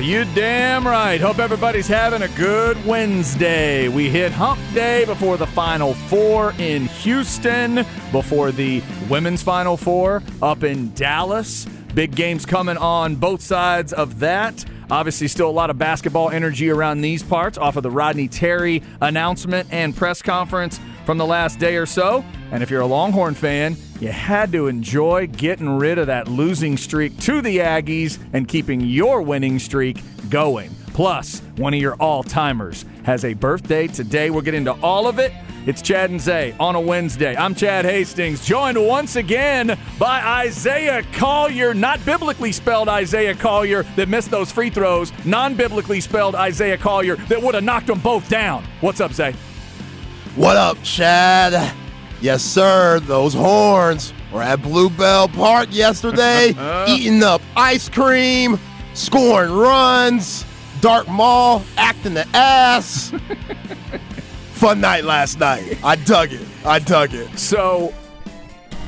You damn right. Hope everybody's having a good Wednesday. We hit hump day before the Final Four in Houston, before the women's Final Four up in Dallas. Big games coming on both sides of that. Obviously, still a lot of basketball energy around these parts off of the Rodney Terry announcement and press conference from the last day or so. And if you're a Longhorn fan, you had to enjoy getting rid of that losing streak to the Aggies and keeping your winning streak going. Plus, one of your all timers has a birthday today. We'll get into all of it. It's Chad and Zay on a Wednesday. I'm Chad Hastings, joined once again by Isaiah Collier, not biblically spelled Isaiah Collier that missed those free throws, non biblically spelled Isaiah Collier that would have knocked them both down. What's up, Zay? What up, Chad? Yes, sir. Those horns were at Blue Bell Park yesterday, uh. eating up ice cream, scoring runs, Darth Maul acting the ass. Fun night last night. I dug it. I dug it. So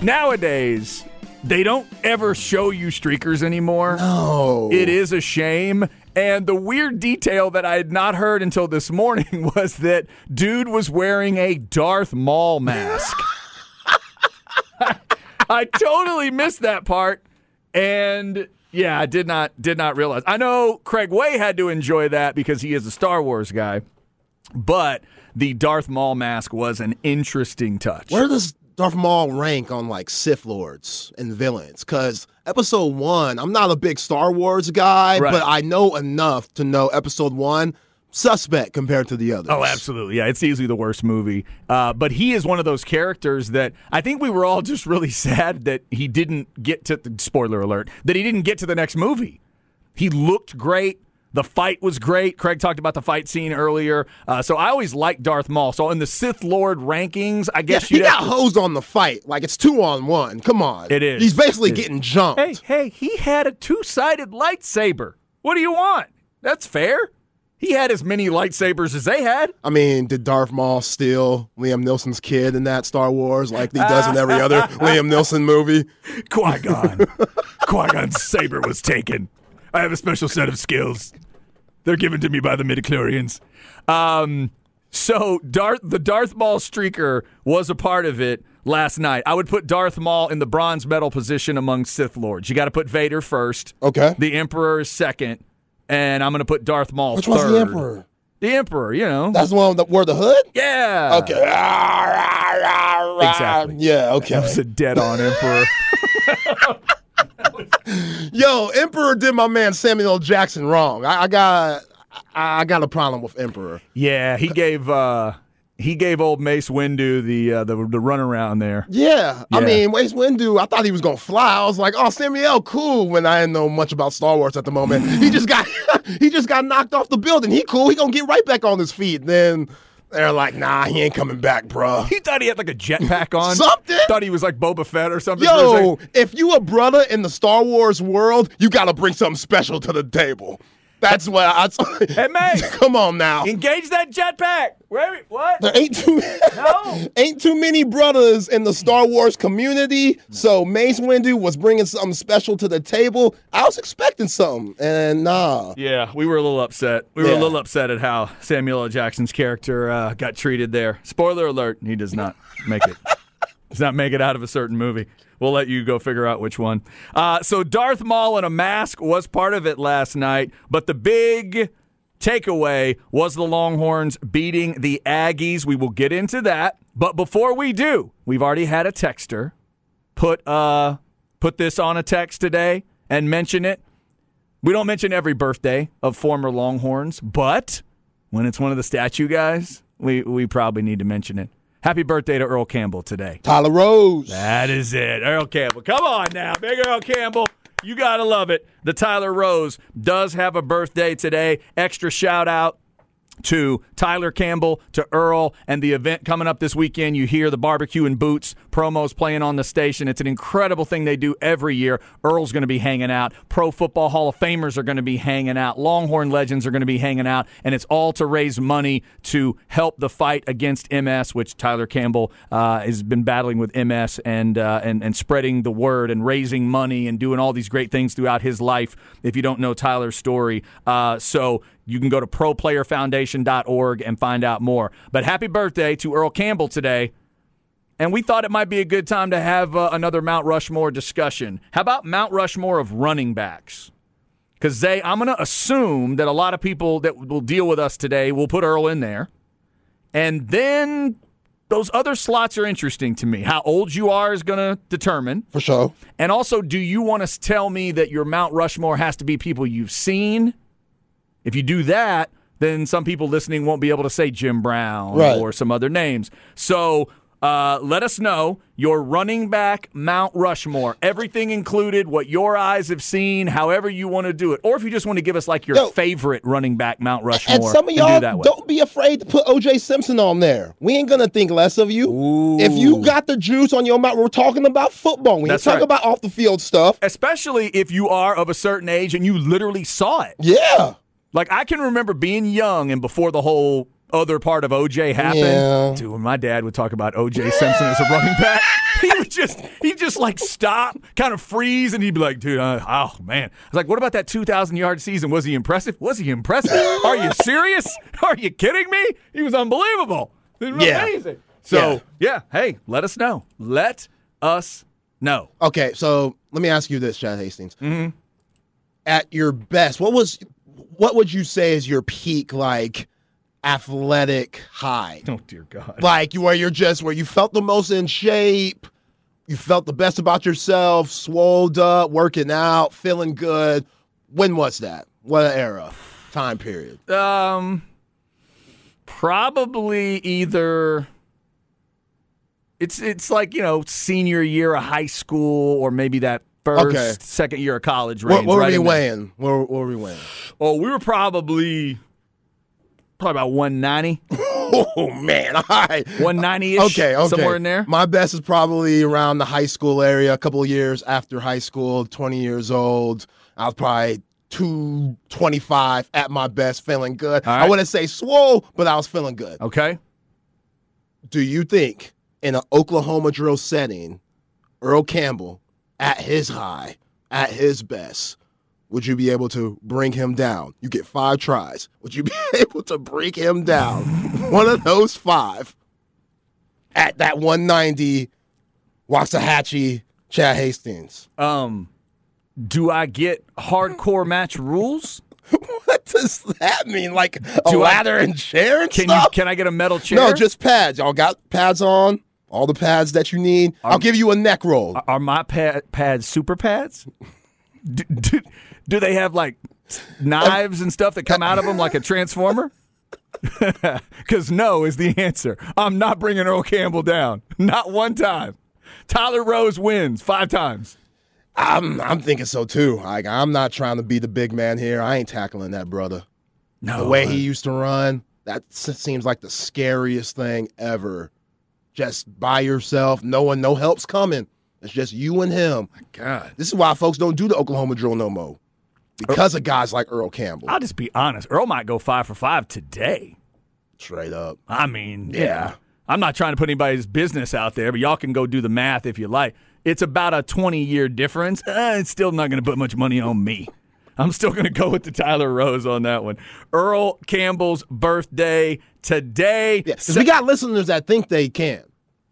nowadays, they don't ever show you streakers anymore. Oh. It is a shame. And the weird detail that I had not heard until this morning was that dude was wearing a Darth Maul mask. I totally missed that part. And yeah, I did not did not realize. I know Craig Way had to enjoy that because he is a Star Wars guy. But the Darth Maul mask was an interesting touch. Where does Darth Maul rank on like Sith Lords and villains? Because episode one, I'm not a big Star Wars guy, Right. but I know enough to know episode one suspect compared to the others. Oh, absolutely. Yeah, it's easily the worst movie. Uh, but he is one of those characters that I think we were all just really sad that he didn't get to, The, spoiler alert, that he didn't get to the next movie. He looked great. The fight was great. Craig talked about the fight scene earlier. Uh, so I always liked Darth Maul. So in the Sith Lord rankings, I Yeah, guess he you got hosed on the fight. Like it's two on one. Come on. It is. He's basically is. getting jumped. Hey, hey, he had a two sided lightsaber. What do you want? That's fair. He had as many lightsabers as they had. I mean, did Darth Maul steal Liam Neeson's kid in that Star Wars like he does in every other Liam Neeson movie? Qui Gon. Qui Gon's saber was taken. I have a special set of skills. They're given to me by the midichlorians. Um, so Darth, the Darth Maul streaker was a part of it last night. I would put Darth Maul in the bronze medal position among Sith lords. You got to put Vader first. Okay. The Emperor is second, and I'm going to put Darth Maul Which third. one's the Emperor? The Emperor. You know. That's the one that wore the hood? yeah. Okay. Exactly. Yeah, okay. That was a dead-on Emperor. Yo, Emperor did my man Samuel. Jackson wrong. I, I got I, I got a problem with Emperor. Yeah, he gave uh he gave old Mace Windu the uh, the the runaround there. Yeah. I mean, Mace Windu, I thought he was gonna fly. I was like, oh Samuel, cool when I didn't know much about Star Wars at the moment. he just got he just got knocked off the building. He cool, he gonna get right back on his feet. Then they're like, nah, he ain't coming back, bro. He thought he had like a jetpack on. Something. Thought he was like Boba Fett or something. Yo, if you a brother in the Star Wars world, you gotta bring something special to the table. That's what I. Hey, man. come on now. engage that jetpack. Where? What? There ain't too No. ain't too many brothers in the Star Wars community. So Mace Windu was bringing something special to the table. I was expecting something, and nah. Yeah, we were a little upset. We were a little upset at how Samuel L. Jackson's character uh, got treated there. Spoiler alert: he does not make it. Does not make it out of a certain movie. We'll let you go figure out which one. Uh, so Darth Maul in a mask was part of it last night, but the big takeaway was the Longhorns beating the Aggies. We will get into that, but before we do, we've already had a texter put uh put this on a text today and mention it. We don't mention every birthday of former Longhorns, but when it's one of the statue guys, we we probably need to mention it. Happy birthday to Earl Campbell today. Tyler Rose. That is it. Earl Campbell. Come on now. Big Earl Campbell. You got to love it. The Tyler Rose does have a birthday today. Extra shout out to Tyler Campbell, to Earl, and the event coming up this weekend. You hear the barbecue and boots promos playing on the station. It's an incredible thing they do every year. Earl's going to be hanging out. Pro Football Hall of Famers are going to be hanging out. Longhorn legends are going to be hanging out. And it's all to raise money to help the fight against MS, which Tyler Campbell uh, has been battling with MS and, uh, and, and spreading the word and raising money and doing all these great things throughout his life. If you don't know Tyler's story, uh, so you can go to proplayerfoundation.org and find out more. But happy birthday to Earl Campbell today. And we thought it might be a good time to have uh, another Mount Rushmore discussion. How about Mount Rushmore of running backs? Because Zay, I'm going to assume that a lot of people that will deal with us today will put Earl in there. And then those other slots are interesting to me. How old you are is going to determine. For sure. And also, do you want to tell me that your Mount Rushmore has to be people you've seen? If you do that, then some people listening won't be able to say Jim Brown Right. or some other names. So uh, let us know your running back Mount Rushmore, everything included, what your eyes have seen, however you want to do it, or if you just want to give us like your Yo. favorite running back Mount Rushmore. And some of y'all that don't be afraid to put OJ Simpson on there. We ain't gonna think less of you. If you got the juice on your mouth, we're talking about football. We ain't talking right. about off the field stuff. Especially if you are of a certain age and you literally saw it. Yeah. Like I can remember being young and before the whole other part of OJ happened. Yeah. Dude, when my dad would talk about OJ Simpson as a running back, he would just he just like stop, kind of freeze, and he'd be like, "Dude, uh, oh man." I was like, "What about that 2,000 yard season? Was he impressive? Was he impressive? Are you serious? Are you kidding me? He was unbelievable. It was Yeah. amazing." So yeah, hey, let us know. Let us know. Okay, so let me ask you this, Chad Hastings. Mm-hmm. At your best, what was what would you say is your peak like athletic high? Oh dear God. Like you where you're just where you felt the most in shape, you felt the best about yourself, swolled up, working out, feeling good. When was that? What era? Time period. Um, probably either. It's it's like you know senior year of high school or maybe that first Okay. second year of college range. What, what were right we weighing? What, what were we weighing? Oh, we were probably probably about 190, Oh man, all right. 190 ish. Okay, okay. somewhere in there. My best is probably around the high school area, a couple of years after high school, 20 years old. I was probably 225 at my best, feeling good. All I right. wouldn't say swole, but I was feeling good. Okay. Do you think in an Oklahoma drill setting, Earl Campbell at his high, at his best, would you be able to bring him down? You get five tries. Would you be able to bring him down? One of those five at that 190 Waxahachie Chad Hastings. Um, do I get hardcore match rules? What does that mean? Like a Do I- ladder and chair and Can you can I get a metal chair? no, just pads. Y'all got pads on? All the pads that you need. I'll give you a neck roll. Are my pad, pads super pads? Do, do, do they have like knives and stuff that come out of them like a transformer? Because no is the answer. I'm not bringing Earl Campbell down. Not one time. Tyler Rose wins five times. I'm I'm thinking so too. Like I'm not trying to be the big man here. I ain't tackling that brother. No The way he used to run, that seems like the scariest thing ever. Just by yourself, no one, no help's coming. It's just you and him. My God. This is why folks don't do the Oklahoma drill no more. Because of guys like Earl Campbell. I'll just be honest. Earl might go five for five today. Straight up. I mean, Yeah. yeah. I'm not trying to put anybody's business out there, but y'all can go do the math if you like. It's about a 20 year difference. Uh, it's still not going to put much money on me. I'm still going to go with the Tyler Rose on that one. Earl Campbell's birthday today. Yeah, 'cause we got listeners that think they can.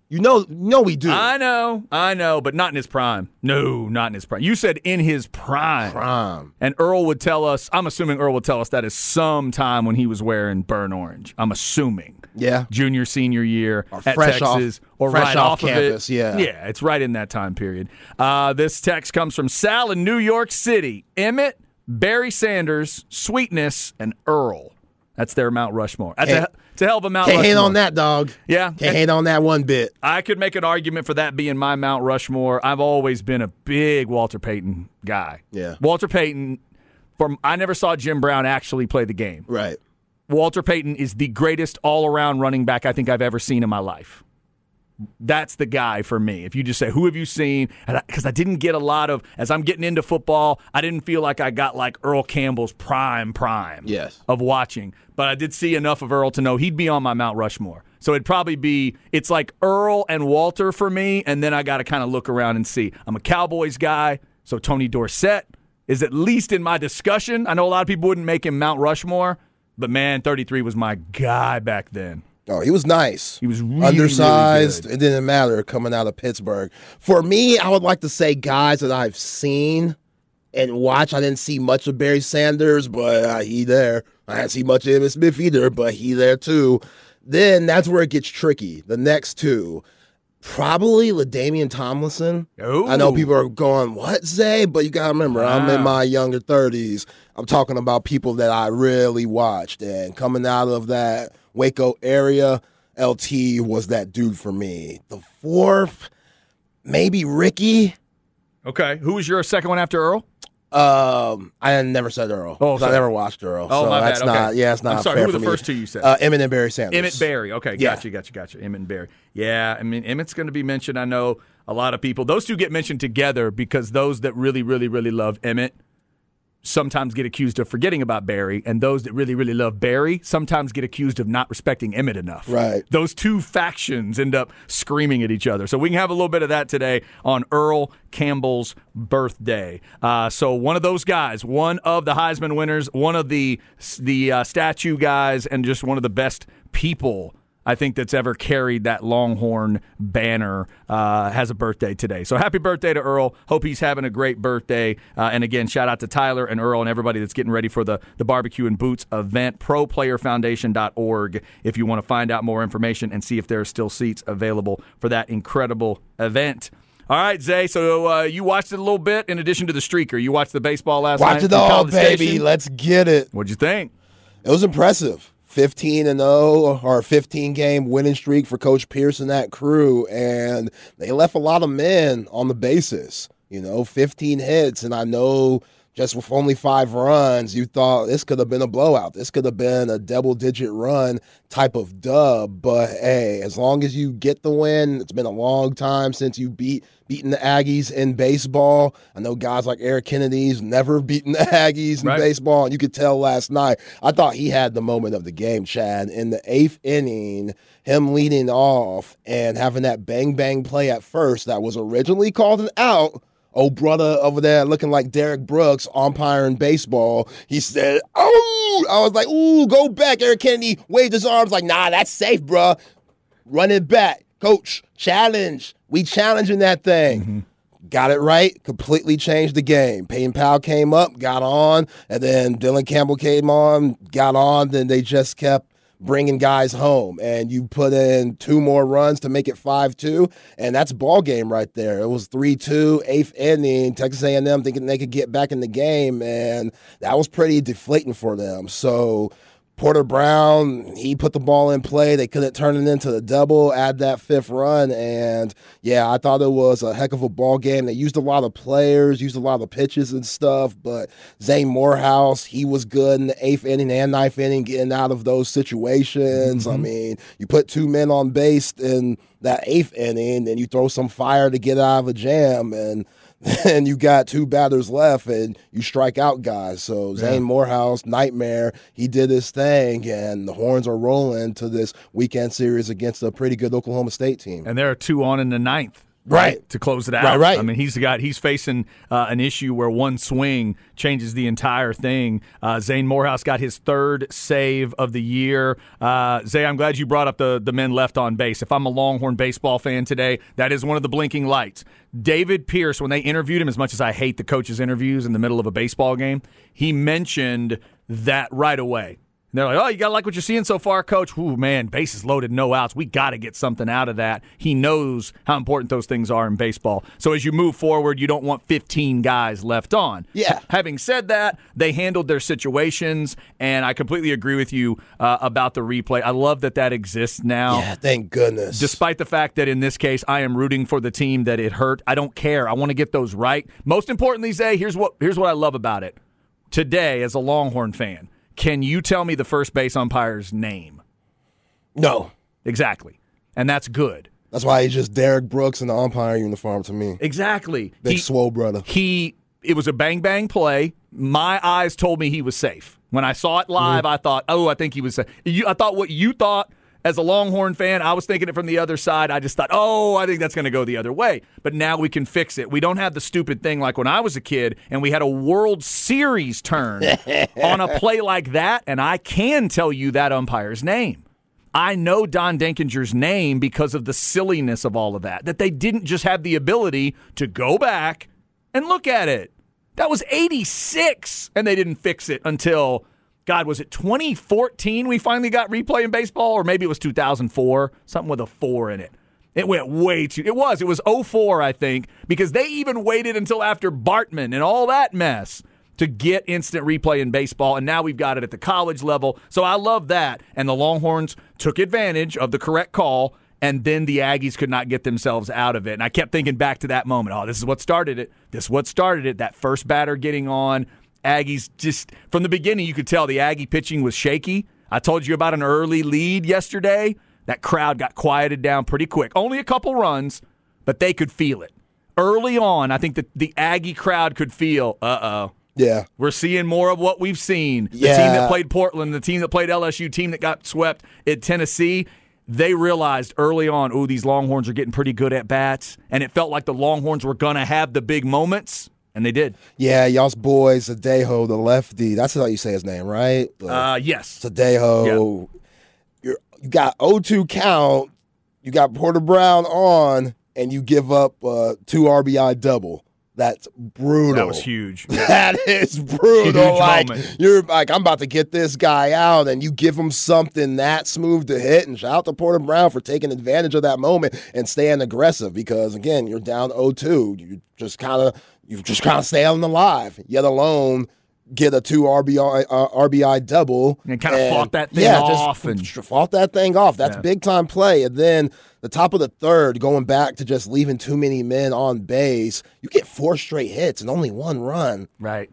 You know, no, we do. I know, I know, but not in his prime. No, not in his prime. You said in his prime. Prime. And Earl would tell us, I'm assuming Earl would tell us that is sometime when he was wearing burn orange. I'm assuming. Yeah. Junior, senior year Or at fresh off- Texas or fresh right off off, campus, of yeah. Yeah, it's right in that time period. Uh, this text comes from Sal in New York City. Emmitt, Barry Sanders, Sweetness, and Earl. That's their Mount Rushmore. That's a, it's a hell of a Mount Can't Rushmore. hate on that, dog. Yeah. Can't hate on that one bit. I could make an argument for that being my Mount Rushmore. I've always been a big Walter Payton guy. Yeah. Walter Payton. From I never saw Jim Brown actually play the game. Right. Walter Payton is the greatest all around running back I think I've ever seen in my life. That's the guy for me. If you just say, who have you seen? Because I, I, didn't get a lot of, as I'm getting into football, I didn't feel like I got like Earl Campbell's prime, prime yes. of watching. But I did see enough of Earl to know he'd be on my Mount Rushmore. So it'd probably be, it's like Earl and Walter for me. And then I got to kind of look around and see. I'm a Cowboys guy. So Tony Dorsett is at least in my discussion. I know a lot of people wouldn't make him Mount Rushmore, but man, 33 was my guy back then. Oh, he was nice. He was really, undersized. Really it didn't matter coming out of Pittsburgh. For me, I would like to say guys that I've seen and watch. I didn't see much of Barry Sanders, but uh, he there. I didn't see much of Emmitt Smith either, but he there too. Then that's where it gets tricky. The next two. Probably LaDainian Tomlinson. Ooh. I know people are going, what, Zay? But you got to remember, wow. I'm in my younger 30s. I'm talking about people that I really watched. And coming out of that Waco area, LT was that dude for me. The fourth, maybe Ricky. Okay. Who was your second one after Earl? Um, I never said Earl. Oh, I never watched Earl. Oh, so my that's bad. Okay. not. Yeah, it's not. I'm sorry. Fair who were the first two you said? Uh, Emmitt and Barry Sanders. Emmitt Barry. Okay, yeah. gotcha, gotcha, gotcha. Emmitt and Barry. Yeah, I mean Emmitt's going to be mentioned. I know a lot of people. Those two get mentioned together because those that really, really, really love Emmitt sometimes get accused of forgetting about Barry, and those that really, really love Barry sometimes get accused of not respecting Emmitt enough. Right. Those two factions end up screaming at each other. So we can have a little bit of that today on Earl Campbell's birthday. Uh, so one of those guys, one of the Heisman winners, one of the the uh, statue guys, and just one of the best people I think that's ever carried that Longhorn banner uh, has a birthday today. So happy birthday to Earl. Hope he's having a great birthday. Uh, and again, shout out to Tyler and Earl and everybody that's getting ready for the, the barbecue and boots event. ProPlayerFoundation.org if you want to find out more information and see if there are still seats available for that incredible event. All right, Zay. So uh, you watched it a little bit in addition to the streaker. You watched the baseball last Watch night. Watch it all, baby. Station. Let's get it. What'd you think? It was impressive. 15 and 0 or 15 game winning streak for Coach Pierce and that crew. And they left a lot of men on the bases, you know, 15 hits. And I know just with only five runs, you thought this could have been a blowout. This could have been a double digit run type of dub. But hey, as long as you get the win, it's been a long time since you beat beaten the Aggies in baseball. I know guys like Eric Kennedy's never beaten the Aggies in right. baseball, and you could tell last night. I thought he had the moment of the game, Chad. In the eighth inning, him leading off and having that bang bang play at first that was originally called an out old brother over there looking like Derrick Brooks umpiring baseball. He said, "Oh!" I was like, "Ooh, go back!" Eric Kennedy waved his arms like, "Nah, that's safe, bruh. Run it back, coach. Challenge. We challenging that thing." Mm-hmm. Got it right, completely changed the game. Peyton Powell came up, got on, and then Dylan Campbell came on, got on. Then they just kept bringing guys home and you put in two more runs to make it 5-2 and that's ball game right there. It was 3-2 eighth inning texas a&m thinking they could get back in the game and that was pretty deflating for them. So Porter Brown, he put the ball in play. They couldn't turn it into the double, add that fifth run. And yeah, I thought it was a heck of a ball game. They used a lot of players, used a lot of pitches and stuff. But Zane Morehouse, he was good in the eighth inning and ninth inning, getting out of those situations. Mm-hmm. I mean, you put two men on base in that eighth inning, and you throw some fire to get out of a jam. And and you got two batters left and you strike out guys. So Zane yeah. Morehouse, nightmare, he did his thing, and the horns are rolling to this weekend series against a pretty good Oklahoma State team. And there are two on in the ninth right, right, to close it out. Right, right. I mean, he's got he's facing uh, an issue where one swing changes the entire thing. Uh, Zane Morehouse got his third save of the year. Uh, Zay, I'm glad you brought up the the men left on base. If I'm a Longhorn baseball fan today, that is one of the blinking lights. David Pierce, when they interviewed him, as much as I hate the coaches' interviews in the middle of a baseball game, he mentioned that right away and they're like, oh, you got to like what you're seeing so far, coach. Ooh, man, bases loaded, no outs. We got to get something out of that. He knows how important those things are in baseball. So as you move forward, you don't want 15 guys left on. Yeah. Having said that, they handled their situations, and I completely agree with you uh, about the replay. I love that that exists now. Yeah, thank goodness. Despite the fact that in this case, I am rooting for the team that it hurt. I don't care. I want to get those right. Most importantly, Zay, here's what here's what I love about it. Today, as a Longhorn fan Can you tell me the first base umpire's name? No. Exactly. And that's good. That's why he's just Derrick Brooks in the umpire uniform to me. Exactly. Big He- swole brother. he it was a bang bang play. My eyes told me he was safe. When I saw it live, mm-hmm. I thought, "Oh, I think he was safe." You, I thought what you thought as a Longhorn fan, I was thinking it from the other side. I just thought, "Oh, I think that's going to go the other way." But now we can fix it. We don't have the stupid thing like when I was a kid and we had a World Series turn on a play like that, and I can tell you that umpire's name. I know Don Denkinger's name because of the silliness of all of that. That they didn't just have the ability to go back and look at it. That was 86, and they didn't fix it until, God, was it 2014 we finally got replay in baseball? Or maybe it was 2004, something with a four in it. It went way too. It was. It was 04, I think, because they even waited until after Bartman and all that mess to get instant replay in baseball, and now we've got it at the college level. So I love that. And the Longhorns took advantage of the correct call, and then the Aggies could not get themselves out of it. And I kept thinking back to that moment. Oh, this is what started it. This is what started it. That first batter getting on. Aggies just from the beginning, you could tell the Aggie pitching was shaky. I told you about an early lead yesterday. That crowd got quieted down pretty quick. Only a couple runs, but they could feel it. Early on, I think that the Aggie crowd could feel, uh oh, Yeah. we're seeing more of what we've seen. The Yeah. team that played Portland, the team that played LSU, team that got swept at Tennessee, they realized early on, oh, these Longhorns are getting pretty good at bats. And it felt like the Longhorns were going to have the big moments, and they did. Yeah, y'all's boys, Adejo, the lefty. That's how you say his name, right? Uh, yes. Adejo. You're, you got 0-2 count. You got Porter Brown on, and you give up uh, two RBI double. That's brutal. That was huge. That is brutal. Huge like moment. you're like, I'm about to get this guy out, and you give him something that smooth to hit. And shout out to Porter Brown for taking advantage of that moment and staying aggressive because again, you're down 0-2. You just kind of you just kind of staying alive. Yet alone get a two RBI uh, RBI double And kinda fought that thing yeah, off Just, and- fought that thing off. That's Yeah. big time play. And then the top of the third, going back to just leaving too many men on base, you get four straight hits and only one run. Right.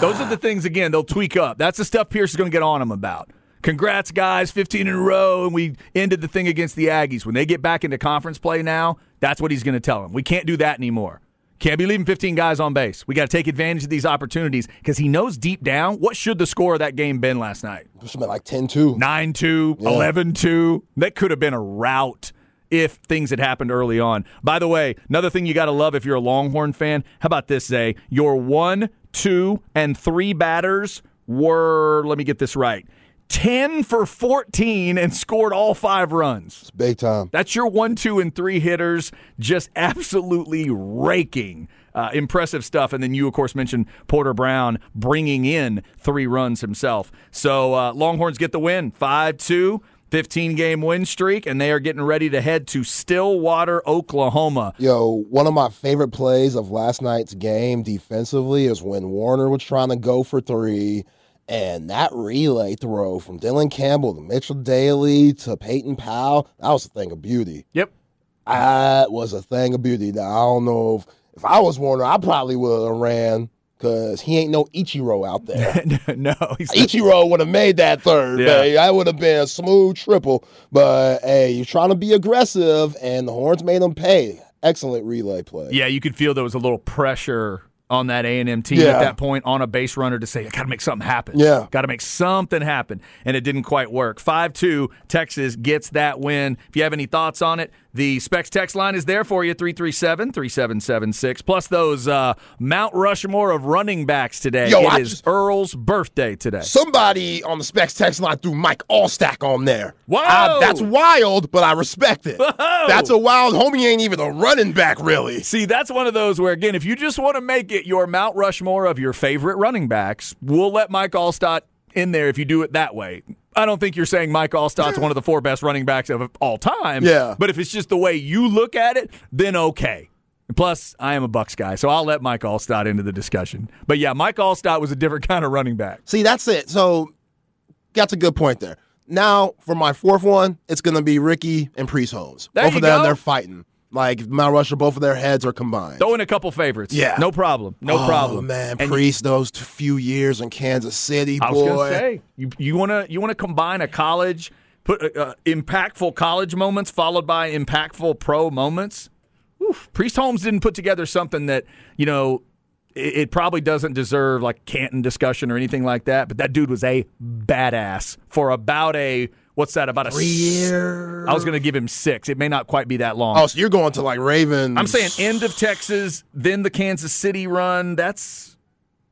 Those are the things, again, they'll tweak up. That's the stuff Pierce is going to get on him about. Congrats, guys, 15 in a row, and we ended the thing against the Aggies. When they get back into conference play now, that's what he's going to tell them. We can't do that anymore. Can't be leaving 15 guys on base. We got to take advantage of these opportunities because he knows deep down what should the score of that game been last night. It should have been like 10 2. 9 2, 11 2. That could have been a rout if things had happened early on. By the way, another thing you got to love if you're a Longhorn fan, how about this, Zay? Your one, two, and three batters were, let me get this right, 10 for 14 and scored all five runs. It's big time. That's your one, two, and three hitters just absolutely raking. Uh, impressive stuff. And then you, of course, mentioned Porter Brown bringing in three runs himself. So uh, Longhorns get the win 5 2, 15 game win streak, and they are getting ready to head to Stillwater, Oklahoma. Yo, one of my favorite plays of last night's game defensively is when Warner was trying to go for three, and that relay throw from Dylan Campbell to Mitchell Daly to Peyton Powell, that was a thing of beauty. Yep. That was a thing of beauty. Now, I don't know if, if I was Warner, I probably would have ran because he ain't no Ichiro out there. no, he's Ichiro would have made that third. Yeah. man. That would have been a smooth triple. But hey, you're trying to be aggressive, and the Horns made them pay. Excellent relay play. Yeah, you could feel there was a little pressure on that A&M team Yeah. at that point on a base runner to say, I got to make something happen. Yeah. Got to make something happen. And it didn't quite work. 5 2, Texas gets that win. If you have any thoughts on it, the Specs text line is there for you 337 3776. Plus those uh, Mount Rushmore of running backs today. Yo, It I is just- Earl's birthday today. Somebody on the Specs text line threw Mike Alstott on there. Whoa! I- that's wild, but I respect it. That's a wild homie. Ain't even a running back, really. See, that's one of those where, again, if you just want to make it your Mount Rushmore of your favorite running backs, we'll let Mike Alstott in there if you do it that way. I don't think you're saying Mike Alstott's one of the four best running backs of all time. Yeah. But if it's just the way you look at it, then okay. Plus, I am a Bucks guy, so I'll let Mike Alstott into the discussion. But yeah, Mike Alstott was a different kind of running back. See, that's it. So, that's a good point there. Now, for my fourth one, it's going to be Ricky and Priest Holmes. There Both of them, go. they're fighting. Like Mount Rushmore, both of their heads are combined. Throw in a couple favorites. Yeah. No problem. No oh, problem. man, And Priest, those few years in Kansas City, boy. I was gonna say you you want to you want to combine a college put uh, uh, impactful college moments followed by impactful pro moments. Oof. Priest Holmes didn't put together something that you know it, it probably doesn't deserve like Canton discussion or anything like that. But that dude was a badass for about a what's that about a Three s- years. I was going to give him six. It may not quite be that long. Oh, so you're going to like Ravens? I'm saying end of Texas, then the Kansas City run. That's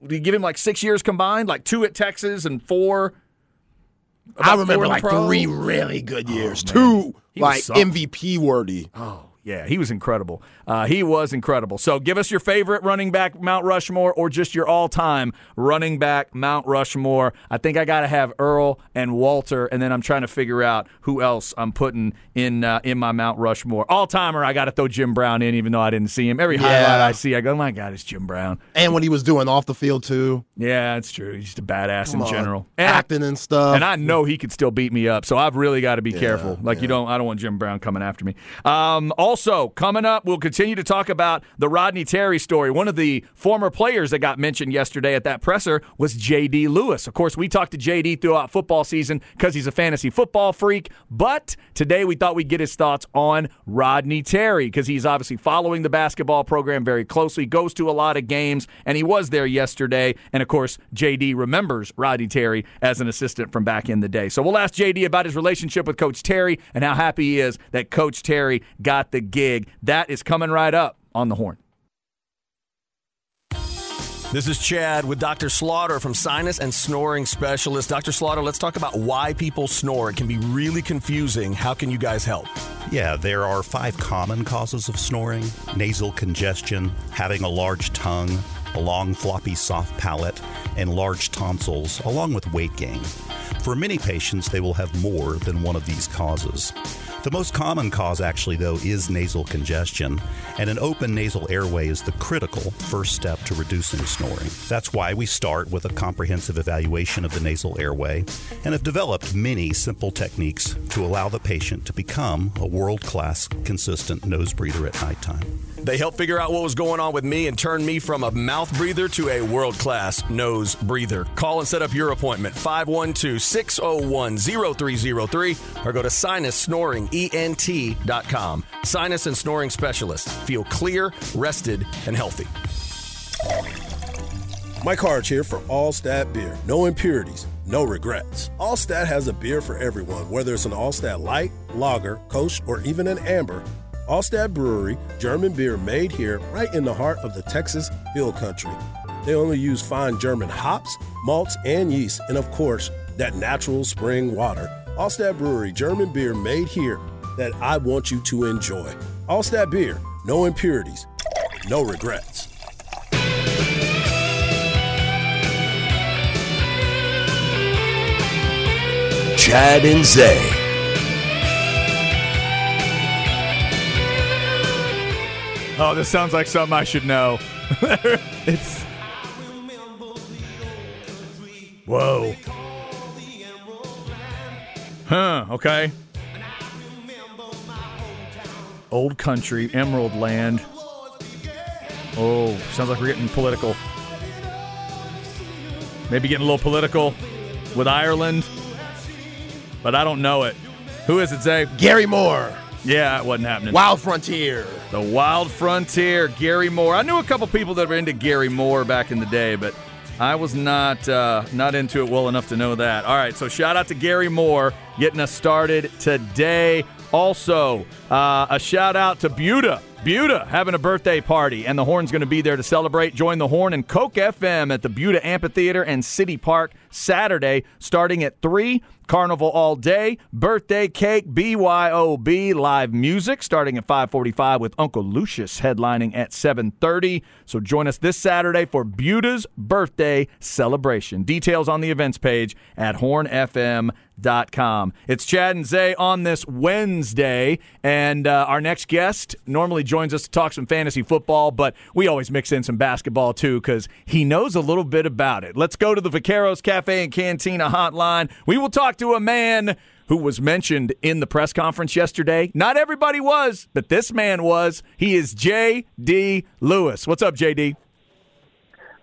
do you give him like six years combined, like two at Texas and four. I about four remember like pro? three really good years. Oh, man. Two He like. MVP worthy. Oh, yeah, he was incredible. Uh, he was incredible. So give us your favorite running back, Mount Rushmore, or just your all time running back, Mount Rushmore. I think I got to have Earl and Walter, and then I'm trying to figure out who else I'm putting in uh, in my Mount Rushmore. All timer, I got to throw Jim Brown in, even though I didn't see him. Every highlight Yeah. I see, I go, my God, it's Jim Brown. And what he was doing off the field too, Yeah, it's true. He's just a badass Come in on. general. And I- acting and stuff. and I know he could still beat me up, so I've really got to be careful. Like you don't, I don't want Jim Brown coming after me. Um, also, coming up, we'll continue to talk about the Rodney Terry story. One of the former players that got mentioned yesterday at that presser was J.D. Lewis. Of course, we talked to J.D. throughout football season because he's a fantasy football freak. But today we thought we'd get his thoughts on Rodney Terry because he's obviously following the basketball program very closely, goes to a lot of games, and he was there yesterday. And of course, JD remembers Rodney Terry as an assistant from back in the day. So we'll ask JD about his relationship with Coach Terry and how happy he is that Coach Terry got the gig. That is coming right up on the horn. This is Chad with Dr. Slaughter from Sinus and Snoring Specialist. Dr. Slaughter, let's talk about why people snore. It can be really confusing. How can you guys help? Yeah, there are five common causes of snoring nasal congestion, having a large tongue, a long, floppy, soft palate, and large tonsils, along with weight gain. For many patients, they will have more than one of these causes. The most common cause, actually, though, is nasal congestion, and an open nasal airway is the critical first step to reducing snoring. That's why we start with a comprehensive evaluation of the nasal airway and have developed many simple techniques to allow the patient to become a world class, consistent nose breather at nighttime. They helped figure out what was going on with me and turn me from a mouth breather to a world class nose breather. Call and set up your appointment 512 601 0303 or go to sinussnoringent.com. Sinus and Snoring Specialist. Feel clear, rested, and healthy. Mike Harge here for Altstadt Beer. No impurities, no regrets. Altstadt has a beer for everyone, whether it's an Altstadt Light, Lager, Kolsch, or even an Amber. Altstadt Brewery, German beer made here right in the heart of the Texas Hill Country. They only use fine German hops, malts, and yeast, and of course, that natural spring water. Altstadt Brewery, German beer made here that I want you to enjoy. Altstadt Beer, no impurities, no regrets. Chad and Zay. Oh, this sounds like something I should know. it's. Whoa. Huh, okay. Old country, Emerald Land. Oh, sounds like we're getting political. Maybe getting a little political with Ireland, but I don't know it. Who is it, Zay? Gary Moore, Yeah, it wasn't happening. Wild Frontier. The Wild Frontier, Gary Moore. I knew a couple people that were into Gary Moore back in the day, but I was not uh, not into it well enough to know that. All right, so shout out to Gary Moore getting us started today. Also, uh, a shout out to Buda. Buda having a birthday party, and the Horn's going to be there to celebrate. Join the Horn and KOKE FM at the Buda Amphitheater and City Park Saturday, starting at 3. Carnival all day, birthday cake, BYOB, live music starting at 5:45 with Uncle Lucius headlining at 7:30. So join us this Saturday for Buda's birthday celebration. Details on the events page at hornfm.com. It's Chad and Zay on this Wednesday, and uh, our next guest normally joins us to talk some fantasy football, but we always mix in some basketball too because he knows a little bit about it. Let's go to the Vaqueros Cafe and Cantina hotline. We will talk to a man who was mentioned in the press conference yesterday. Not everybody was, but this man was. He is J.D. Lewis. What's up, J.D.?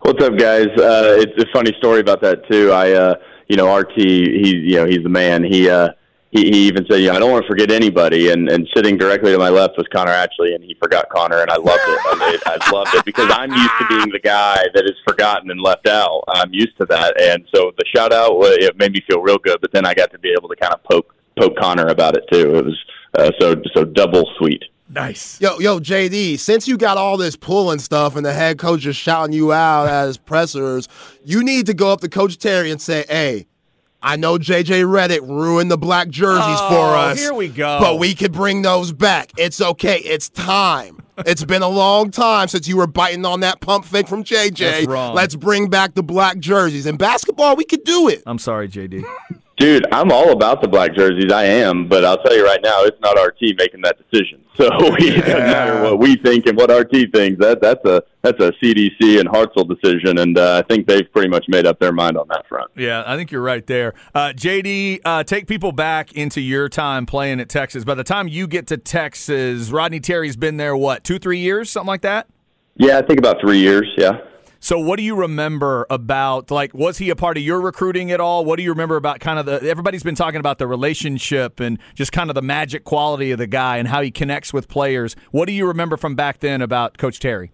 What's up, guys? Uh, it's a funny story about that too. I, uh, you know, RT, he's you know he's the man. He uh, he, he even said, you know, I don't want to forget anybody. And and sitting directly to my left was Connor Atchley, and he forgot Connor, and I loved it. I, mean, I loved it because I'm used to being the guy that is forgotten and left out. I'm used to that, and so the shout out it made me feel real good. But then I got to be able to kind of poke poke Connor about it too. It was uh, so so double sweet. Nice. Yo, yo, JD, since you got all this pulling stuff and the head coach is shouting you out as pressers, you need to go up to Coach Terry and say, hey, I know JJ Redick ruined the black jerseys oh, for us. Here we go. But we could bring those back. It's okay. It's time. it's been a long time since you were biting on that pump fake from JJ. Let's bring back the black jerseys. In basketball, we could do it. I'm sorry, JD. Dude, I'm all about the black jerseys. I am, but I'll tell you right now, it's not our team making that decision. So it doesn't matter what we think and what our team thinks. That that's a that's a CDC and Hartzell decision, and uh, I think they've pretty much made up their mind on that front. Yeah, I think you're right there. Uh, JD, uh, take people back into your time playing at Texas. By the time you get to Texas, Rodney Terry's been there what two, three years, something like that. Yeah, I think about three years. Yeah. So, what do you remember about like was he a part of your recruiting at all? What do you remember about kind of the everybody's been talking about the relationship and just kind of the magic quality of the guy and how he connects with players. What do you remember from back then about Coach Terry?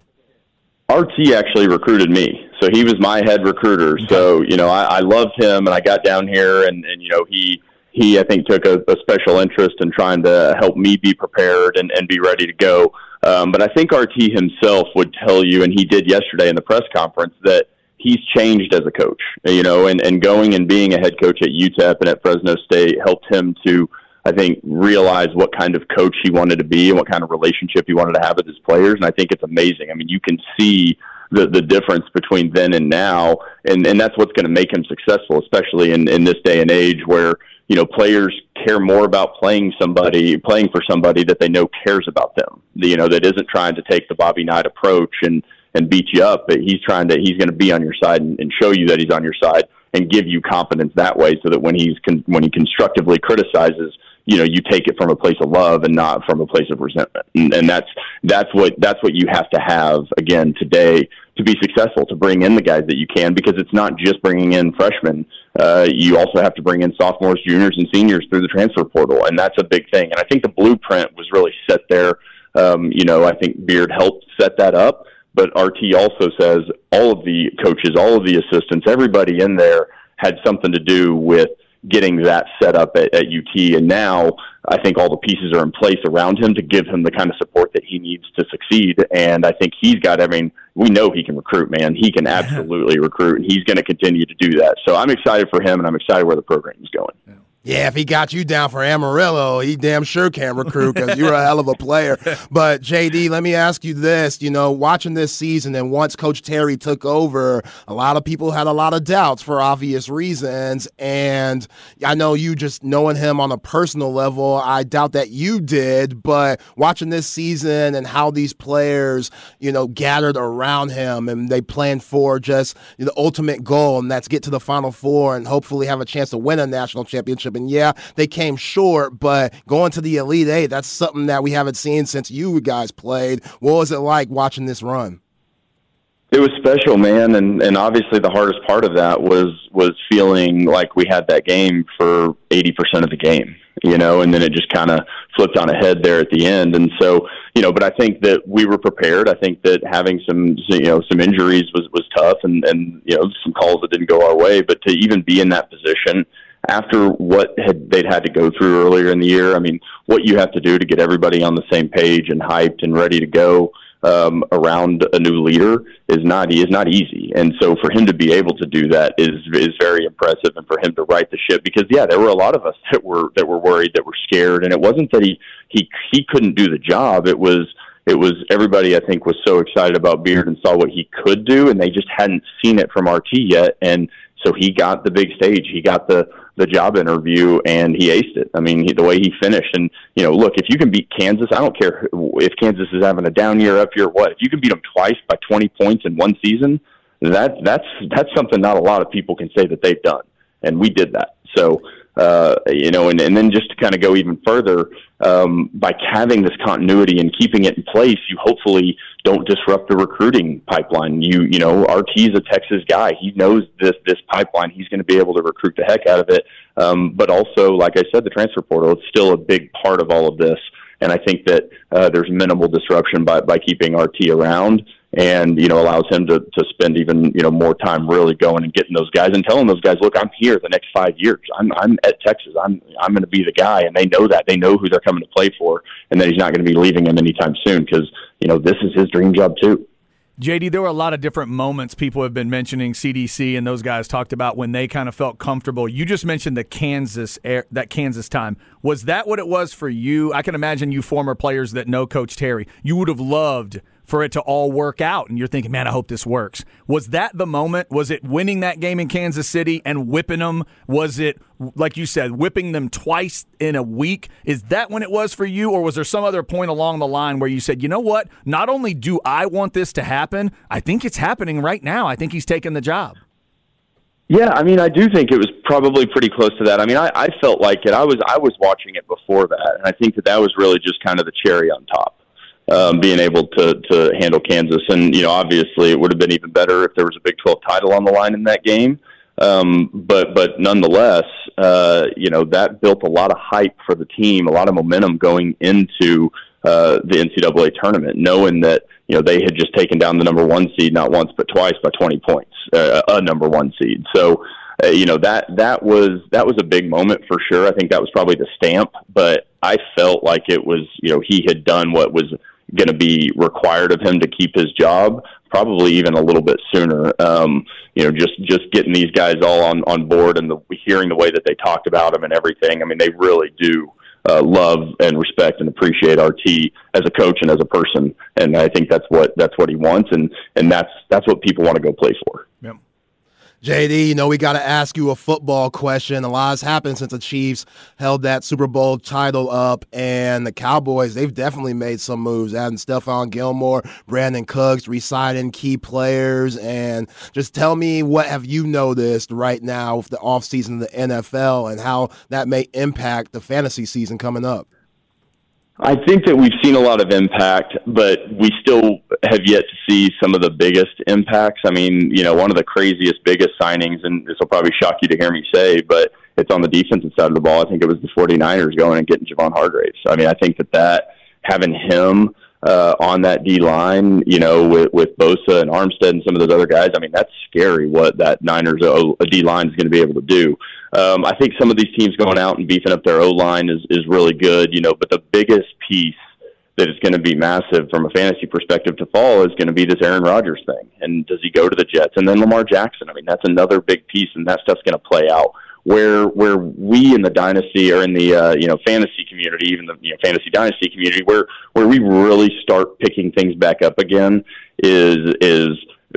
RT actually recruited me, so he was my head recruiter. So you know, I, I loved him, and I got down here, and and you know he he I think took a, a special interest in trying to help me be prepared and, and be ready to go. Um, but I think RT himself would tell you, and he did yesterday in the press conference, that he's changed as a coach. You know, and, and going and being a head coach at UTEP and at Fresno State helped him to, I think, realize what kind of coach he wanted to be and what kind of relationship he wanted to have with his players. And I think it's amazing. I mean, you can see the the difference between then and now, and and that's what's going to make him successful, especially in in this day and age where you know players care more about playing somebody playing for somebody that they know cares about them. You know that isn't trying to take the bobby knight approach and and beat you up but he's trying to he's going to be on your side and, and show you that he's on your side and give you confidence that way so that when he's con- when he constructively criticizes you know you take it from a place of love and not from a place of resentment. And, and that's that's what that's what you have to have again today to be successful to bring in the guys that you can because it's not just bringing in freshmen uh, you also have to bring in sophomores, juniors, and seniors through the transfer portal, and that's a big thing. And I think the blueprint was really set there. Um, you know, I think Beard helped set that up, but RT also says all of the coaches, all of the assistants, everybody in there had something to do with getting that set up at, at UT. And now I think all the pieces are in place around him to give him the kind of support that he needs to succeed. And I think he's got, I mean, we know he can recruit, man. He can absolutely recruit, and he's going to continue to do that. So I'm excited for him, and I'm excited where the program is going. Yeah. Yeah, if he got you down for Amarillo, he damn sure can recruit because you're a hell of a player. But JD, let me ask you this: you know, watching this season and once Coach Terry took over, a lot of people had a lot of doubts for obvious reasons. And I know you just knowing him on a personal level, I doubt that you did. But watching this season and how these players, you know, gathered around him and they planned for just the ultimate goal, and that's get to the Final Four and hopefully have a chance to win a national championship championship. And yeah, they came short, but going to the Elite Eight, that's something that we haven't seen since you guys played. What was it like watching this run? It was special, man, and and obviously the hardest part of that was was feeling like we had that game for eighty percent of the game, you know, and then it just kind of flipped on a head there at the end, and so you know, but I think that we were prepared. I think that having some you know some injuries was was tough, and and you know some calls that didn't go our way, but to even be in that position after what had they'd had to go through earlier in the year. I mean, what you have to do to get everybody on the same page and hyped and ready to go um, around a new leader is not is not easy. And so for him to be able to do that is is very impressive, and for him to right the ship because yeah, there were a lot of us that were that were worried, that were scared, and it wasn't that he he he couldn't do the job. It was it was everybody I think was so excited about Beard and saw what he could do, and they just hadn't seen it from RT yet, and so he got the big stage. He got the the job interview and he aced it. I mean, he, the way he finished, and you know, look, if you can beat Kansas, I don't care if Kansas is having a down year, up year, what. If you can beat them twice by 20 points in one season, that that's that's something not a lot of people can say that they've done, and we did that. So uh, you know, and, and then just to kind of go even further, um, by having this continuity and keeping it in place, you hopefully don't disrupt the recruiting pipeline. You, you know, RT is a Texas guy. He knows this, this pipeline. He's going to be able to recruit the heck out of it. Um, but also, like I said, the transfer portal, it's still a big part of all of this. And I think that uh, there's minimal disruption by, by keeping RT around and you know allows him to to spend even you know more time really going and getting those guys and telling those guys, look, I'm here the next five years. I'm I'm at Texas. I'm I'm going to be the guy, and they know that. They know who they're coming to play for, and that he's not going to be leaving them anytime soon because you know this is his dream job too. JD, there were a lot of different moments people have been mentioning. CDC and those guys talked about when they kind of felt comfortable. You just mentioned the Kansas air, that Kansas time. Was that what it was for you? I can imagine you former players that know Coach Terry. You would have loved for it to all work out. And you're thinking, man, I hope this works. Was that the moment? Was it winning that game in Kansas City and whipping them? Was it, like you said, whipping them twice in a week? Is that when it was for you? Or was there some other point along the line where you said, you know what? Not only do I want this to happen, I think it's happening right now. I think he's taking the job. Yeah, I mean, I do think it was probably pretty close to that. I mean, I, I felt like it. I was I was watching it before that, and I think that that was really just kind of the cherry on top um, being able to to handle Kansas. And you know, obviously, it would have been even better if there was a Big 12 title on the line in that game. Um, but but nonetheless, uh, you know, that built a lot of hype for the team, a lot of momentum going into uh, the NCAA tournament, knowing that you know they had just taken down the number one seed not once but twice by 20 points, uh, a number one seed. So. Uh, you know that that was that was a big moment for sure. I think that was probably the stamp, but I felt like it was you know he had done what was going to be required of him to keep his job, probably even a little bit sooner. Um, you know, just just getting these guys all on on board and the, hearing the way that they talked about him and everything. I mean, they really do uh, love and respect and appreciate RT as a coach and as a person, and I think that's what that's what he wants, and and that's that's what people want to go play for. JD, you know, we got to ask you a football question. A lot has happened since the Chiefs held that Super Bowl title up, and the Cowboys, they've definitely made some moves, adding Stephon Gilmore, Brandin Cooks, resigning key players. And just tell me what have you noticed right now with the offseason of the NFL and how that may impact the fantasy season coming up? I think that we've seen a lot of impact, but we still have yet to see some of the biggest impacts. I mean, you know, one of the craziest, biggest signings, and this will probably shock you to hear me say, but it's on the defensive side of the ball. I think it was the 49ers going and getting Javon Hargraves. I mean, I think that that having him uh, on that D line, you know, with, with Bosa and Armstead and some of those other guys. I mean, that's scary what that Niners O, D line is going to be able to do. Um, I think some of these teams going out and beefing up their O line is is really good, you know. But the biggest piece that is going to be massive from a fantasy perspective to fall is going to be this Aaron Rodgers thing. And does he go to the Jets? And then Lamar Jackson. I mean, that's another big piece, and that stuff's going to play out where where we in the dynasty or in the uh, you know fantasy community, even the you know, fantasy dynasty community, where where we really start picking things back up again is is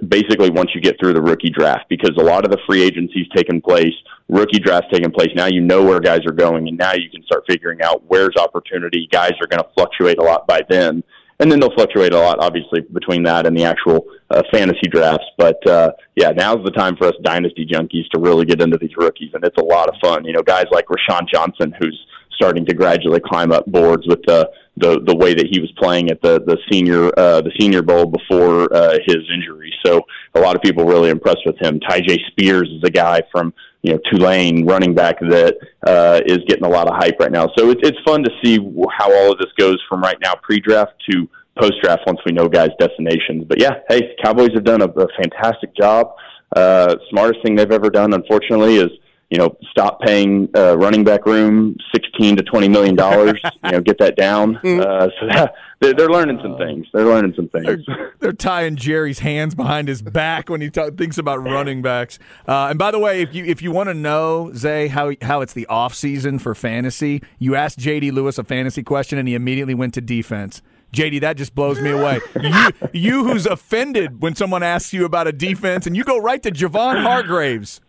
basically once you get through the rookie draft because a lot of the free agency's taken place, rookie draft's taken place. Now you know where guys are going, and now you can start figuring out where's opportunity. Guys are going to fluctuate a lot by then and then they'll fluctuate a lot, obviously, between that and the actual uh, fantasy drafts. But uh, yeah, now's the time for us dynasty junkies to really get into these rookies, and it's a lot of fun. You know, guys like Roschon Johnson, who's starting to gradually climb up boards with the the the way that he was playing at the the senior uh, the Senior Bowl before uh, his injury. So a lot of people really impressed with him. Tyjae Spears is a guy from you know Tulane running back that uh, is getting a lot of hype right now. So it's it's fun to see how all of this goes from right now pre-draft to post-draft once we know guys' destinations. But yeah, hey, Cowboys have done a, a fantastic job. Uh, smartest thing they've ever done, unfortunately, is you know, stop paying uh, running back room sixteen to twenty million dollars. you know, get that down. Hmm. Uh, so that, they're, they're, learning some things. They're learning some things. They're, they're tying Jerry's hands behind his back when he t- thinks about running backs. Uh, and by the way, if you if you want to know Zay how how it's the off season for fantasy, you asked JD Lewis a fantasy question, and he immediately went to defense. JD, that just blows me away. You, you who's offended when someone asks you about a defense, and you go right to Javon Hargraves.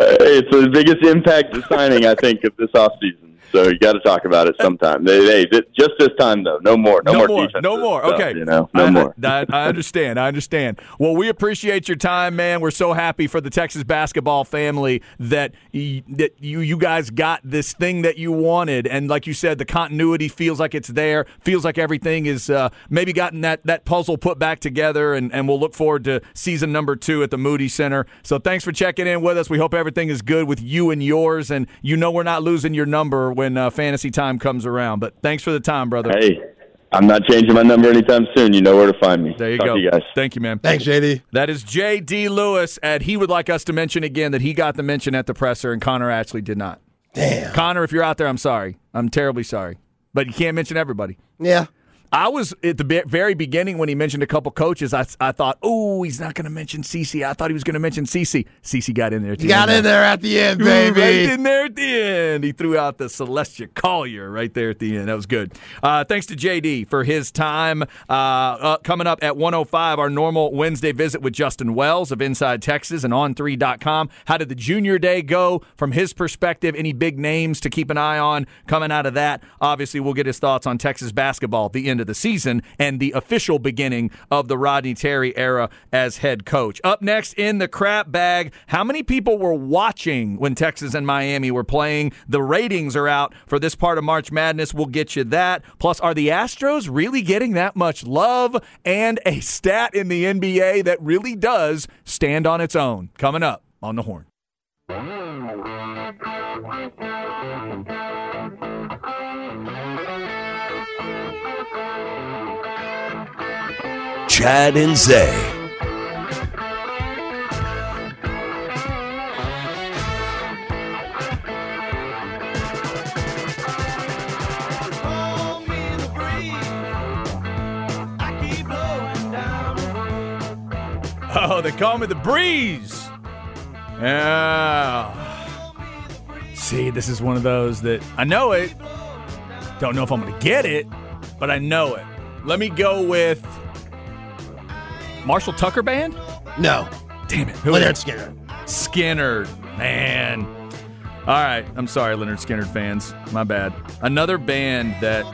It's the biggest impact of signing I think of this offseason. So you got to talk about it sometime. They, just this time though. No more. No, No more. more. No more. stuff, Okay. You know. No I, more. I, I understand. I understand. Well, we appreciate your time, man. We're so happy for the Texas basketball family that y- that you you guys got this thing that you wanted, and like you said, the continuity feels like it's there. Feels like everything is uh, maybe gotten that that puzzle put back together, and and we'll look forward to season number two at the Moody Center. So thanks for checking in with us. We hope everything is good with you and yours, and you know we're not losing your number when uh, fantasy time comes around. But thanks for the time, brother. Hey, I'm not changing my number anytime soon. You know where to find me. There you Talk go. To you guys. Thank you, man. Thanks, JD. That is J.D. Lewis, and he would like us to mention again that he got the mention at the presser, and Connor actually did not. Damn. Connor, if you're out there, I'm sorry. I'm terribly sorry. But you can't mention everybody. Yeah. I was at the very beginning when he mentioned a couple coaches. I, I thought, oh, he's not going to mention CC. I thought he was going to mention CC. CC got in there. at the got end. in there at the end, baby. Right in there at the end. He threw out the Celestia Collier right there at the end. That was good. Uh, thanks to JD for his time. Uh, uh, coming up at 105, our normal Wednesday visit with Justin Wells of Inside Texas and On3.com. How did the junior day go from his perspective? Any big names to keep an eye on coming out of that? Obviously, we'll get his thoughts on Texas basketball at the end of the season and the official beginning of the Rodney Terry era as head coach. Up next in the crap bag, how many people were watching when Texas and Miami were playing? The ratings are out for this part of March Madness. We'll get you that. Plus, are the Astros really getting that much love? And a stat in the NBA that really does stand on its own. Coming up on the horn. Chad and Zay. Oh, they call me the breeze. Yeah. See, this is one of those that I know it. Don't know if I'm going to get it, but I know it. Let me go with Marshall Tucker Band. No. Damn it. Who Lynyrd is? Skynyrd. Skynyrd. Man. All right. I'm sorry, Lynyrd Skynyrd fans. My bad. Another band that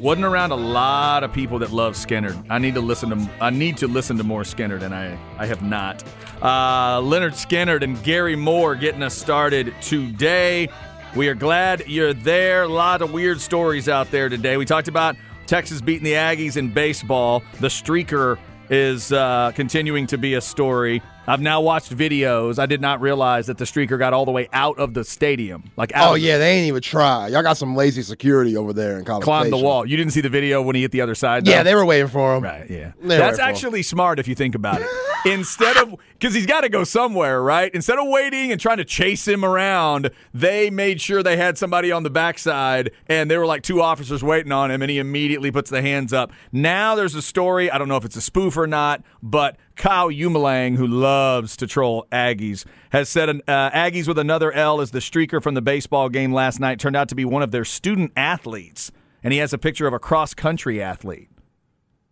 wasn't around a lot of people that love Skynyrd. I need to listen to I need to listen to more Skynyrd and I I have not. Uh, Lynyrd Skynyrd and Gary Moore getting us started today. We are glad you're there. A lot of weird stories out there today. We talked about Texas beating the Aggies in baseball. The streaker is uh, continuing to be a story. I've now watched videos. I did not realize that the streaker got all the way out of the stadium. Like out Oh yeah, they ain't even try. Y'all got some lazy security over there in College climbed the wall. You didn't see the video when he hit the other side. Though? Yeah, they were waiting for him. Right, yeah. They That's waiting for him. actually smart if you think about it. Instead of, because he's got to go somewhere, right? Instead of waiting and trying to chase him around, they made sure they had somebody on the backside, and there were like two officers waiting on him, and he immediately puts the hands up. Now there's a story. I don't know if it's a spoof or not, but Kyle Umalang, who loves to troll Aggies, has said uh, Aggies with another L is the streaker from the baseball game last night turned out to be one of their student athletes, and he has a picture of a cross country athlete.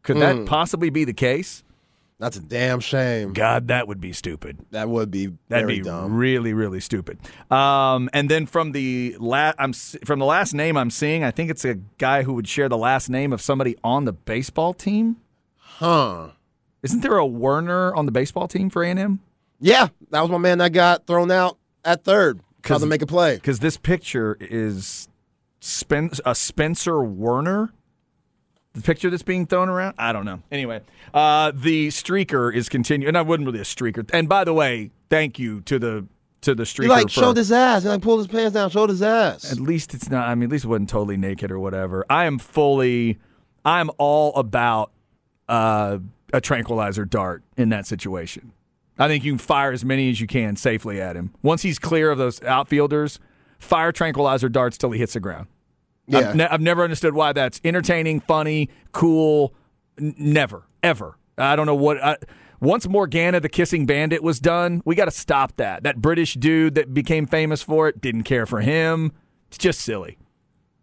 Could Hmm. that possibly be the case? That's a damn shame. God, that would be stupid. That would be That'd very be dumb. really, really stupid. Um, and then from the la- I'm from the last name I'm seeing, I think it's a guy who would share the last name of somebody on the baseball team. Huh. Isn't there a Werner on the baseball team for A&M? Yeah, that was my man that got thrown out at third. Tried to make a play. Because this picture is Spen- a Spencer Werner. The picture that's being thrown around? I don't know. Anyway, uh, the streaker is continuing. And I wasn't really a streaker. And by the way, thank you to the to the streaker. He like for, showed his ass. He like pulled his pants down, showed his ass. At least it's not. I mean, at least it wasn't totally naked or whatever. I am fully. I'm all about uh, a tranquilizer dart in that situation. I think you can fire as many as you can safely at him. Once he's clear of those outfielders, fire tranquilizer darts till he hits the ground. Yeah. I've, ne- I've never understood why that's entertaining, funny, cool. N- never, ever. I don't know what. I, once Morgana the Kissing Bandit was done, we got to stop that. That British dude that became famous for it didn't care for him. It's just silly.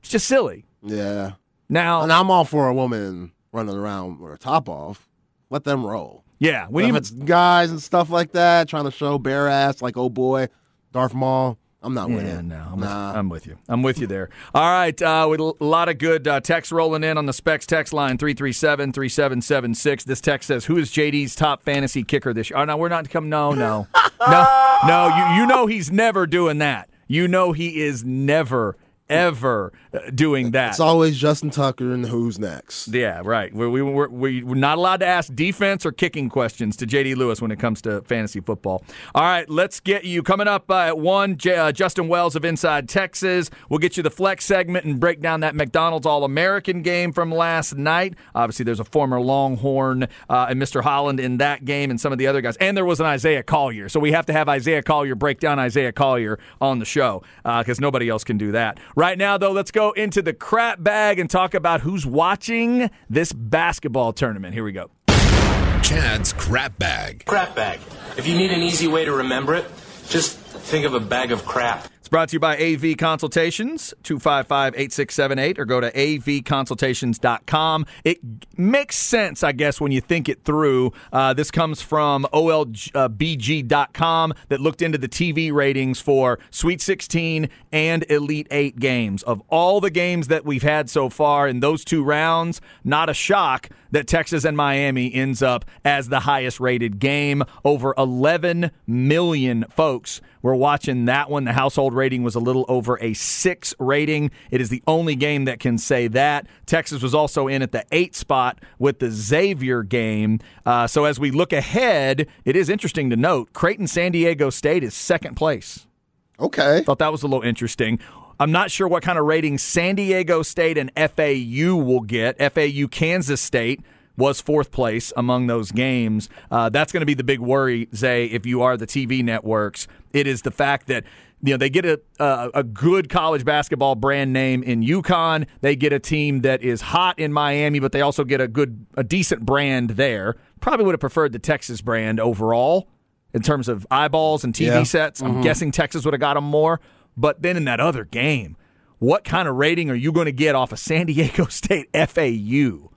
It's just silly. yeah. Now, And I'm all for a woman running around with her top off. Let them roll. yeah, when if it's guys and stuff like that trying to show bare ass like oh boy, Darth Maul, I'm not with Yeah, it. no, I'm, Nah. with, I'm with you. I'm with you there. All right, uh, with a lot of good uh, text rolling in on the Specs text line 337-3776. This text says, "Who is JD's top fantasy kicker this year?" Oh no, we're not come. No, no, no, no. You you know he's never doing that. You know he is never ever uh, doing that. It's always Justin Tucker and who's next. Yeah, right. We, we, we're, we- we're not allowed to ask defense or kicking questions to JD Lewis when it comes to fantasy football. All right, let's get you coming up uh, at one. J- uh, Justin Wells of Inside Texas. We'll get you the flex segment and break down that McDonald's All American game from last night. Obviously, there's a former Longhorn uh, and Mr. Holland in that game, and some of the other guys. And there was an Isaiah Collier, so we have to have Isaiah Collier break down Isaiah Collier on the show because nobody else can do that. Right now, though, let's go into the crap bag and talk about who's watching this basketball tournament. Here we go. Chad's crap bag. Crap bag. If you need an easy way to remember it, just think of a bag of crap. It's brought to you by AV Consultations, 255 8678, or go to avconsultations.com. It makes sense, I guess, when you think it through. Uh, this comes from OLBG.com that looked into the TV ratings for Sweet 16 and Elite 8 games. Of all the games that we've had so far in those two rounds, not a shock that Texas and Miami ends up as the highest rated game. Over 11 million folks were watching that one. The household rating was a little over a six rating. It is the only game that can say that. Texas was also in at the eight spot with the Xavier game. Uh, so as we look ahead, it is interesting to note Creighton San Diego State is second place. Okay. Thought that was a little interesting. I'm not sure what kind of rating San Diego State and FAU will get. FAU Kansas State was fourth place among those games. Uh, that's going to be the big worry, Zay, if you are the TV networks. It is the fact that you know they get a a, a good college basketball brand name in UConn. They get a team that is hot in Miami, but they also get a good a decent brand there. Probably would have preferred the Texas brand overall in terms of eyeballs and TV Yeah. sets. I'm guessing Texas would have got them more. But then in that other game, what kind of rating are you going to get off of San Diego State FAU?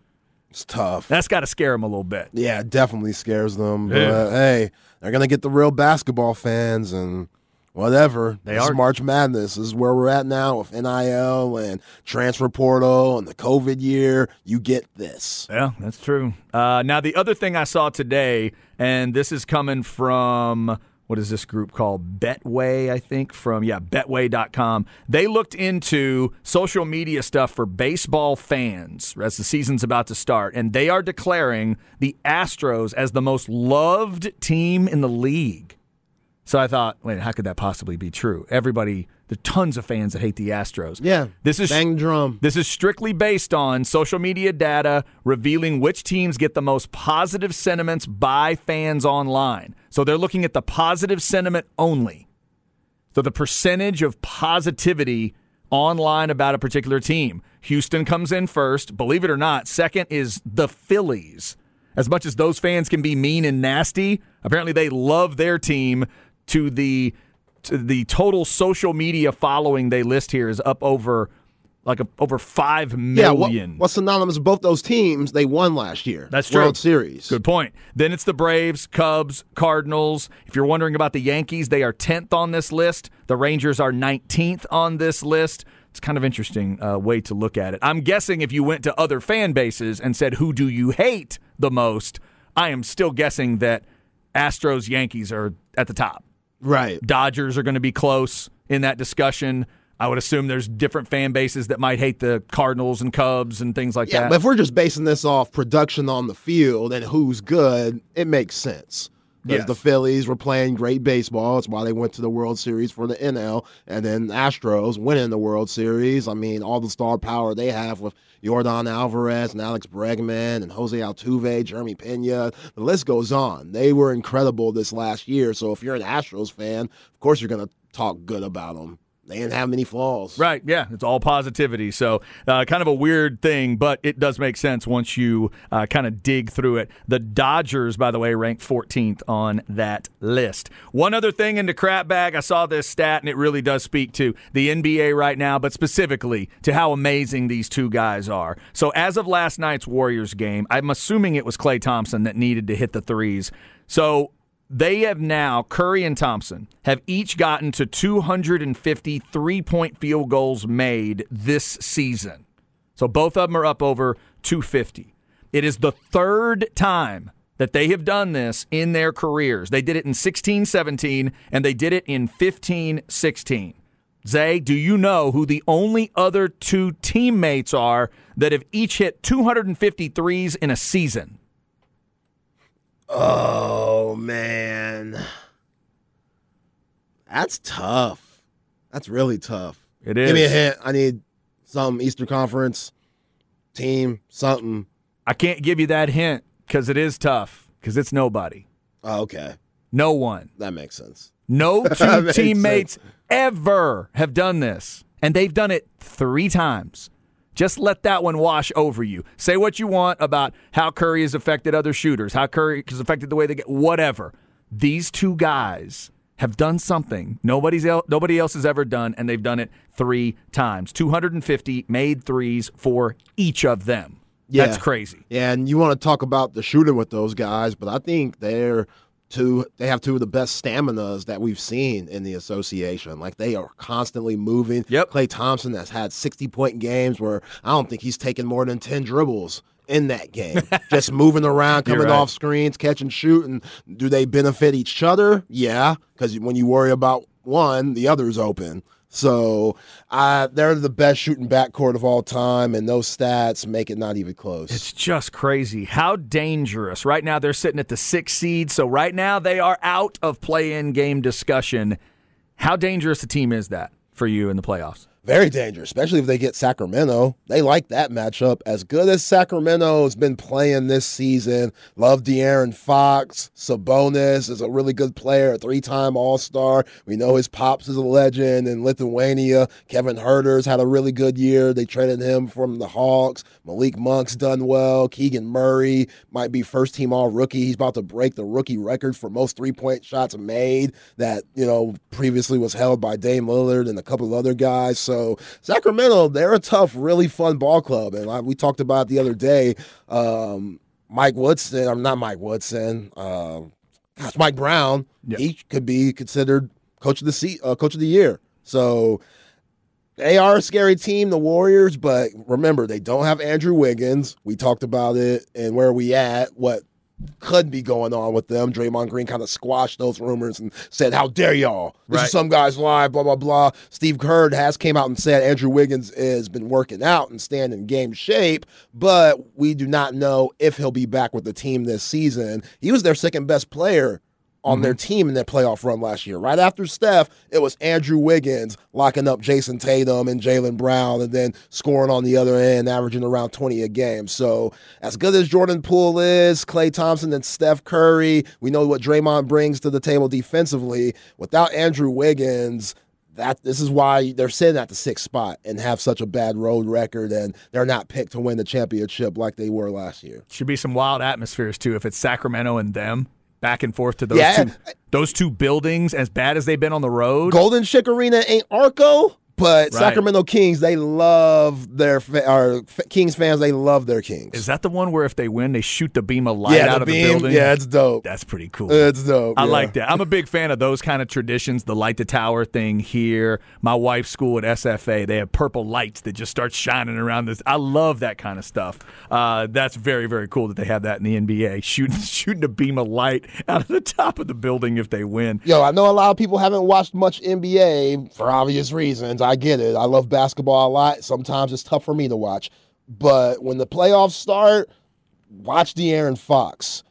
It's tough. That's got to scare them a little bit. Yeah, it definitely scares them. But Yeah. hey, they're gonna get the real basketball fans and whatever. They This are. March Madness. This is where we're at now with NIL and transfer portal and the COVID year. You get this. Yeah, that's true. Uh, now, the other thing I saw today, and this is coming from what is this group called? Betway, I think, from, yeah, betway.com. They looked into social media stuff for baseball fans as the season's about to start, and they are declaring the Astros as the most loved team in the league. So I thought, wait, how could that possibly be true? Everybody, there are tons of fans that hate the Astros. Yeah. This is bang drum. this is strictly based on social media data revealing which teams get the most positive sentiments by fans online. So they're looking at the positive sentiment only. So the percentage of positivity online about a particular team. Houston comes in first. Believe it or not, second is the Phillies. As much as those fans can be mean and nasty, apparently they love their team to the to the total social media following they list here is up over like a, over 5 Yeah, what, what's synonymous with both those teams? They won last year. That's true. World Series. Good point. Then it's the Braves, Cubs, Cardinals. If you're wondering about the Yankees, they are 10th on this list. The Rangers are 19th on this list. It's kind of interesting uh, way to look at it. I'm guessing if you went to other fan bases and said, "Who do you hate the most?" I am still guessing that Astros, Yankees are at the top. Right. Dodgers are going to be close in that discussion. I would assume there's different fan bases that might hate the Cardinals and Cubs and things like Yeah, that. but if we're just basing this off production on the field and who's good, it makes sense. Because Yes. the Phillies were playing great baseball. That's why they went to the World Series for the NL. And then Astros winning the World Series. I mean, all the star power they have with Yordan Alvarez and Alex Bregman and Jose Altuve, Jeremy Pena. The list goes on. They were incredible this last year. So if you're an Astros fan, of course you're going to talk good about them. They didn't have many flaws. Right, yeah, it's all positivity. So, uh, kind of a weird thing, but it does make sense once you uh, kind of dig through it. The Dodgers, by the way, ranked 14th on that list. One other thing in the crap bag, I saw this stat, and it really does speak to the NBA right now, but specifically to how amazing these two guys are. So, as of last night's Warriors game, I'm assuming it was Klay Thompson that needed to hit the threes. So, they have now, Curry and Thompson, have each gotten to 250 three point field goals made this season. So both of them are up over 250. It is the third time that they have done this in their careers. They did it in 16 17, and they did it in 15 16. Zay, do you know who the only other two teammates are that have each hit 250 threes in a season? Oh man, that's tough. That's really tough. It is. Give me a hint. I need some Eastern Conference team, something. I can't give you that hint because it is tough because it's nobody. Oh, okay, No one. that makes sense. No two teammates sense. ever have done this. And they've done it three times. Just let that one wash over you. Say what you want about how Curry has affected other shooters, how Curry has affected the way they get, whatever. These two guys have done something nobody's el- nobody else has ever done, and they've done it three times. 250 made threes for each of them. Yeah. That's crazy. Yeah, and you want to talk about the shooting with those guys, but I think they're two. They have two of the best staminas that we've seen in the association. Like they are constantly moving. Yep. Klay Thompson has had sixty point games where I don't think he's taken more than ten dribbles in that game. Just moving around, coming right. off screens, catching shooting. do they benefit each other? Yeah, because when you worry about one, the other's open. So they're the best shooting backcourt of all time, and those stats make it not even close. It's just crazy. How dangerous. Right now, they're sitting at the sixth seed. So, right now, they are out of play in game discussion. How dangerous a team is that for you in the playoffs? Very dangerous, especially if they get Sacramento. They like that matchup. As good as Sacramento has been playing this season, love De'Aaron Fox. Sabonis is a really good player, a three time All Star. We know his pops is a legend in Lithuania. Kevin Huerter's had a really good year. They traded him from the Hawks. Malik Monk's done well. Keegan Murray might be first team All Rookie. He's about to break the rookie record for most three point shots made that, you know, previously was held by Dame Lillard and a couple of other guys. So Sacramento, they're a tough, really fun ball club. And like we talked about the other day, um, Mike Woodson, I'm not Mike Woodson, uh, gosh, Mike Brown, Yeah. he could be considered coach of the se- uh, coach of the year. So they are a scary team, the Warriors, but remember, they don't have Andrew Wiggins. We talked about it and where we at, what could be going on with them. Draymond Green kind of squashed those rumors and said, How dare y'all? This Right. is some guy's lie, blah, blah, blah. Steve Kerr has came out and said Andrew Wiggins has been working out and staying in game shape, but we do not know if he'll be back with the team this season. He was their second best player on their mm-hmm. team in their playoff run last year. Right after Steph, it was Andrew Wiggins locking up Jayson Tatum and Jaylen Brown and then scoring on the other end, averaging around 20 a game. So, as good as Jordan Poole is, Klay Thompson and Steph Curry, we know what Draymond brings to the table defensively. Without Andrew Wiggins, that this is why they're sitting at the sixth spot and have such a bad road record and they're not picked to win the championship like they were last year. Should be some wild atmospheres too if it's Sacramento and them back and forth to those Yeah. two those two buildings as bad as they've been on the road. Golden Chick Arena ain't Arco, but Right. Sacramento Kings they love their fa- or Kings fans they love their Kings. Is that the one where if they win they shoot the beam of light yeah, out the of beam, the building? Yeah, it's dope. That's pretty cool. It's dope. I yeah. like that. I'm a big fan of those kind of traditions, the light the tower thing here. My wife's school at SFA, they have purple lights that just start shining around this. I love that kind of stuff. Uh, that's very, very cool that they have that in the NBA, shooting shooting a beam of light out of the top of the building if they win. Yo, I know a lot of people haven't watched much NBA for obvious reasons. I get it. I love basketball a lot. Sometimes it's tough for me to watch. But when the playoffs start, watch De'Aaron Fox.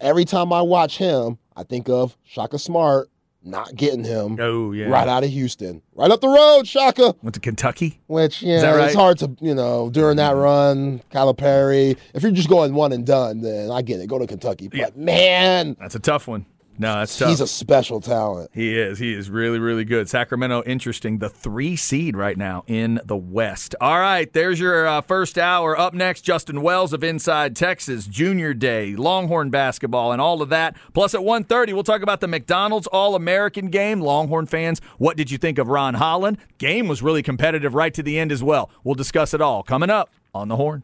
Every time I watch him, I think of Shaka Smart not getting him Oh, yeah. right out of Houston. Right up the road, Shaka. Went to Kentucky. Which, yeah, right? it's hard to, you know, during that mm. run, Calipari. If you're just going one and done, then I get it. Go to Kentucky. But Yeah. man, That's a tough one. No, that's tough. he's a special talent. He is. He is really, really good. Sacramento, interesting. The three seed right now in the West. All right, there's your uh, first hour. Up next, Justin Wells of Inside Texas, Junior Day, Longhorn basketball, and all of that. Plus, at 1.30, we'll talk about the McDonald's All-American game. Longhorn fans, what did you think of Ron Holland? Game was really competitive right to the end as well. We'll discuss it all coming up on the Horn.